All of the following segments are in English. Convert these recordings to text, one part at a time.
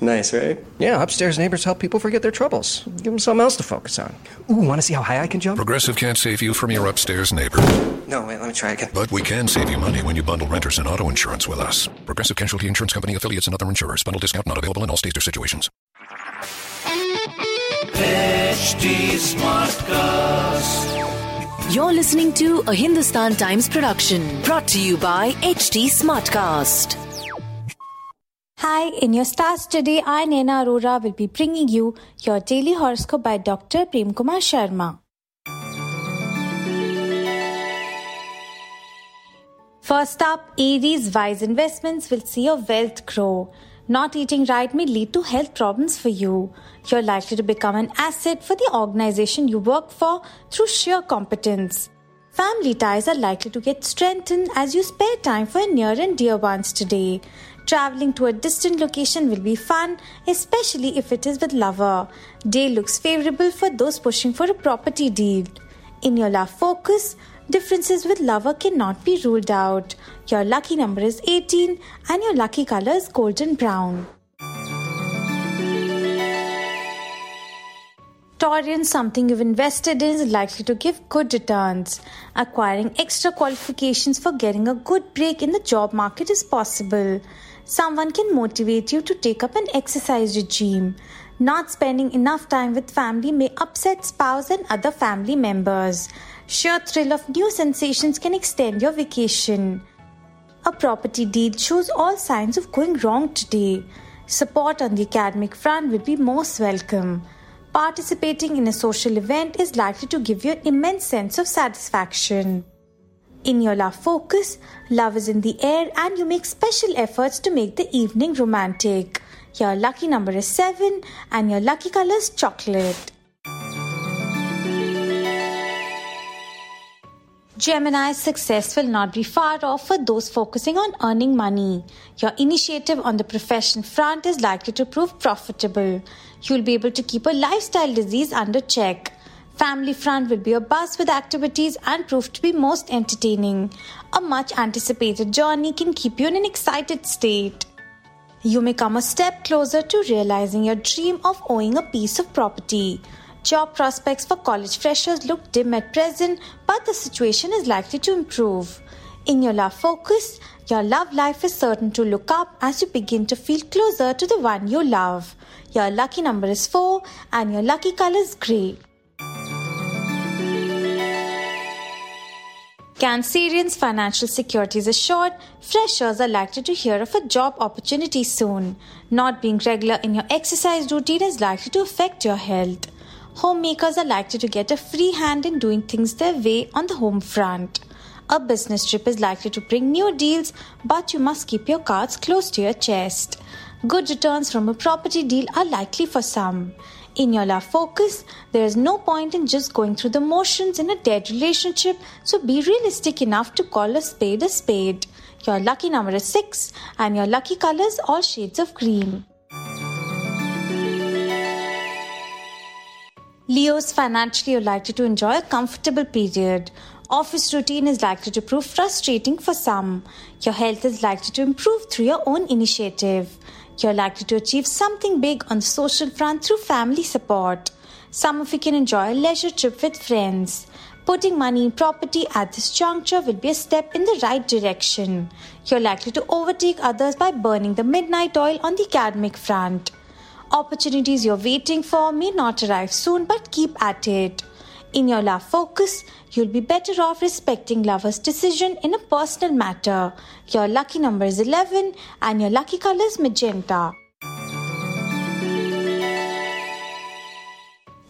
Nice, right? Yeah, upstairs neighbors help people forget their troubles. Give them something else to focus on. Ooh, want to see how high I can jump? Progressive can't save you from your upstairs neighbor, No, wait, let me try again. but we can save you money when you bundle renters and auto insurance with us. Progressive Casualty Insurance Company affiliates and other insurers. Bundle discount not available in all states or situations. HT Smartcast. You're listening to a Hindustan Times production brought to you by HT Smartcast. Hi, in your stars today, I, Naina Arora, will be bringing you your daily horoscope by Dr. Prem Kumar Sharma. First up, Aries wise investments will see your wealth grow. Not eating right may lead to health problems for you. You're likely to become an asset for the organization you work for through sheer competence. Family ties are likely to get strengthened as you spare time for your near and dear ones today. Traveling to a distant location will be fun, especially if it is with lover. Day looks favorable for those pushing for a property deal. In your love focus, differences with lover cannot be ruled out. Your lucky number is 18 and your lucky color is golden brown. Taurian, something you've invested in is likely to give good returns. Acquiring extra qualifications for getting a good break in the job market is possible. Someone can motivate you to take up an exercise regime. Not spending enough time with family may upset spouse and other family members. Sheer thrill of new sensations can extend your vacation. A property deal shows all signs of going wrong today. Support on the academic front will be most welcome. Participating in a social event is likely to give you an immense sense of satisfaction. In your love focus, love is in the air and you make special efforts to make the evening romantic. Your lucky number is 7 and your lucky color is chocolate. Gemini's success will not be far off for those focusing on earning money. Your initiative on the profession front is likely to prove profitable. You'll be able to keep a lifestyle disease under check. Family front will be a buzz with activities and prove to be most entertaining. A much anticipated journey can keep you in an excited state. You may come a step closer to realizing your dream of owning a piece of property. Job prospects for college freshers look dim at present, but the situation is likely to improve. In your love focus, your love life is certain to look up as you begin to feel closer to the one you love. Your lucky number is 4 and your lucky color is grey. Cancerians' financial security is assured. Freshers are likely to hear of a job opportunity soon. Not being regular in your exercise routine is likely to affect your health. Homemakers are likely to get a free hand in doing things their way on the home front. A business trip is likely to bring new deals, but you must keep your cards close to your chest. Good returns from a property deal are likely for some. In your love focus, there is no point in just going through the motions in a dead relationship, so be realistic enough to call a spade a spade. Your lucky number is 6 and your lucky colors are shades of green. Leos financially are likely to enjoy a comfortable period. Office routine is likely to prove frustrating for some. Your health is likely to improve through your own initiative. You're likely to achieve something big on the social front through family support. Some of you can enjoy a leisure trip with friends. Putting money in property at this juncture will be a step in the right direction. You're likely to overtake others by burning the midnight oil on the academic front. Opportunities you're waiting for may not arrive soon, but keep at it. In your love focus, you'll be better off respecting lover's decision in a personal matter. Your lucky number is 11 and your lucky color is magenta.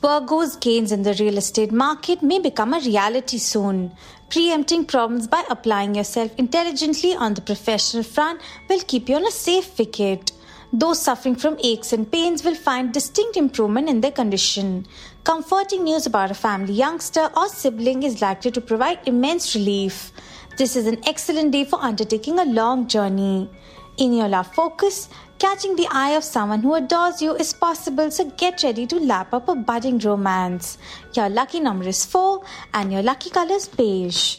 Virgo's gains in the real estate market may become a reality soon. Preempting problems by applying yourself intelligently on the professional front will keep you on a safe wicket. Those suffering from aches and pains will find distinct improvement in their condition. Comforting news about a family youngster or sibling is likely to provide immense relief. This is an excellent day for undertaking a long journey. In your love focus, Catching the eye of someone who adores you is possible, so get ready to lap up a budding romance. Your lucky number is 4 and your lucky color is beige.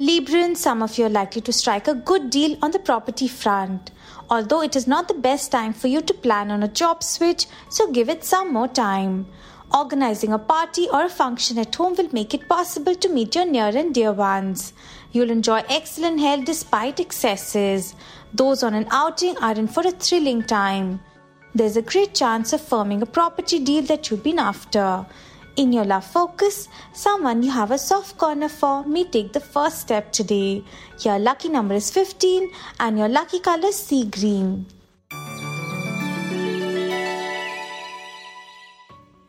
Librans, some of you are likely to strike a good deal on the property front. Although it is not the best time for you to plan on a job switch, so give it some more time. Organizing a party or a function at home will make it possible to meet your near and dear ones. You'll enjoy excellent health despite excesses. Those on an outing are in for a thrilling time. There's a great chance of forming a property deal that you've been after. In your love focus, someone you have a soft corner for may take the first step today. Your lucky number is 15 and your lucky color is sea green.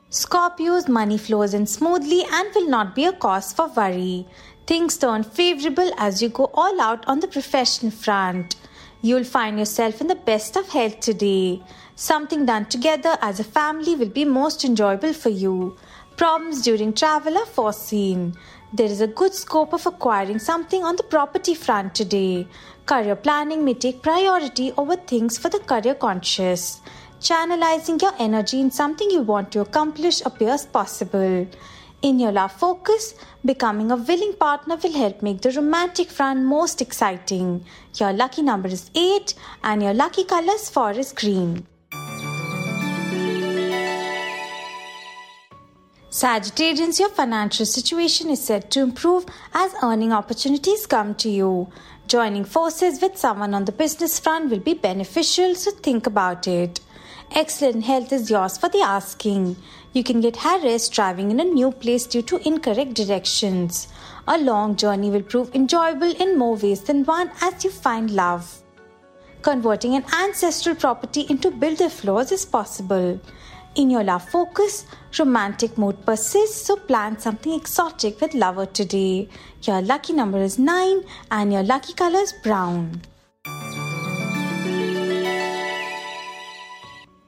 Scorpio's money flows in smoothly and will not be a cause for worry. Things turn favorable as you go all out on the profession front. You'll find yourself in the best of health today. Something done together as a family will be most enjoyable for you. Problems during travel are foreseen. There is a good scope of acquiring something on the property front today. Career planning may take priority over things for the career conscious. Channelizing your energy in something you want to accomplish appears possible. In your love focus, becoming a willing partner will help make the romantic front most exciting. Your lucky number is 8 and your lucky color is forest green. Sagittarians, your financial situation is set to improve as earning opportunities come to you. Joining forces with someone on the business front will be beneficial, so think about it. Excellent health is yours for the asking. You can get harassed driving in a new place due to incorrect directions. A long journey will prove enjoyable in more ways than one as you find love. Converting an ancestral property into builder floors is possible. In your love focus, romantic mood persists, so plan something exotic with lover today. Your lucky number is 9 and your lucky color is brown.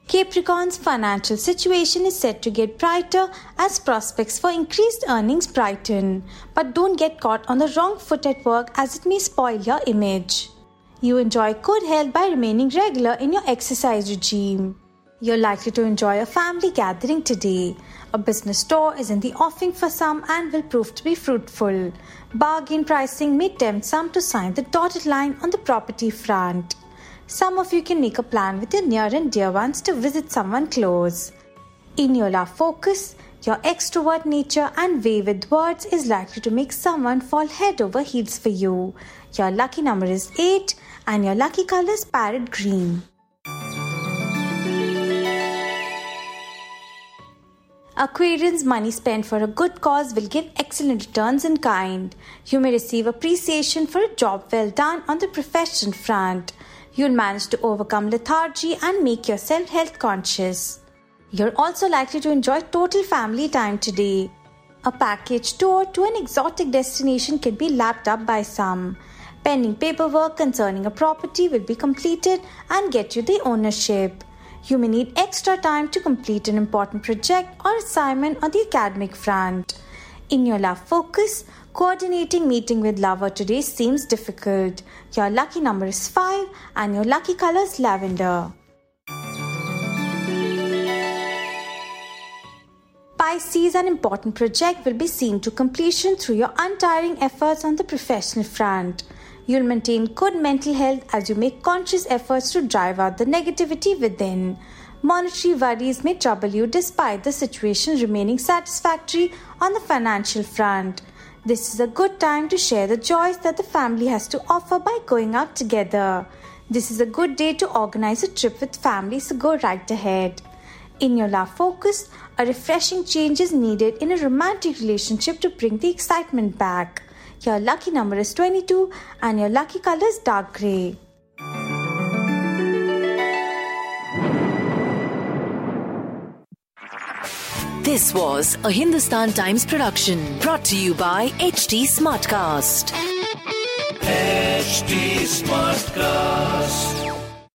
Capricorn's financial situation is set to get brighter as prospects for increased earnings brighten. But don't get caught on the wrong foot at work as it may spoil your image. You enjoy good health by remaining regular in your exercise regime. You're likely to enjoy a family gathering today. A business tour is in the offing for some and will prove to be fruitful. Bargain pricing may tempt some to sign the dotted line on the property front. Some of you can make a plan with your near and dear ones to visit someone close. In your love focus, your extrovert nature and way with words is likely to make someone fall head over heels for you. Your lucky number is 8 and your lucky color is parrot green. Aquarians' money spent for a good cause will give excellent returns in kind. You may receive appreciation for a job well done on the profession front. You'll manage to overcome lethargy and make yourself health conscious. You're also likely to enjoy total family time today. A package tour to an exotic destination can be lapped up by some. Pending paperwork concerning a property will be completed and get you the ownership. You may need extra time to complete an important project or assignment on the academic front. In your love focus, coordinating meeting with lover today seems difficult. Your lucky number is 5 and your lucky color is lavender. Pisces, an important project will be seen to completion through your untiring efforts on the professional front. You'll maintain good mental health as you make conscious efforts to drive out the negativity within. Monetary worries may trouble you despite the situation remaining satisfactory on the financial front. This is a good time to share the joys that the family has to offer by going out together. This is a good day to organize a trip with family, so go right ahead. In your love focus, a refreshing change is needed in a romantic relationship to bring the excitement back. Your lucky number is 22 and your lucky color is dark grey. This was a Hindustan Times production brought to you by HT Smartcast. HT Smartcast.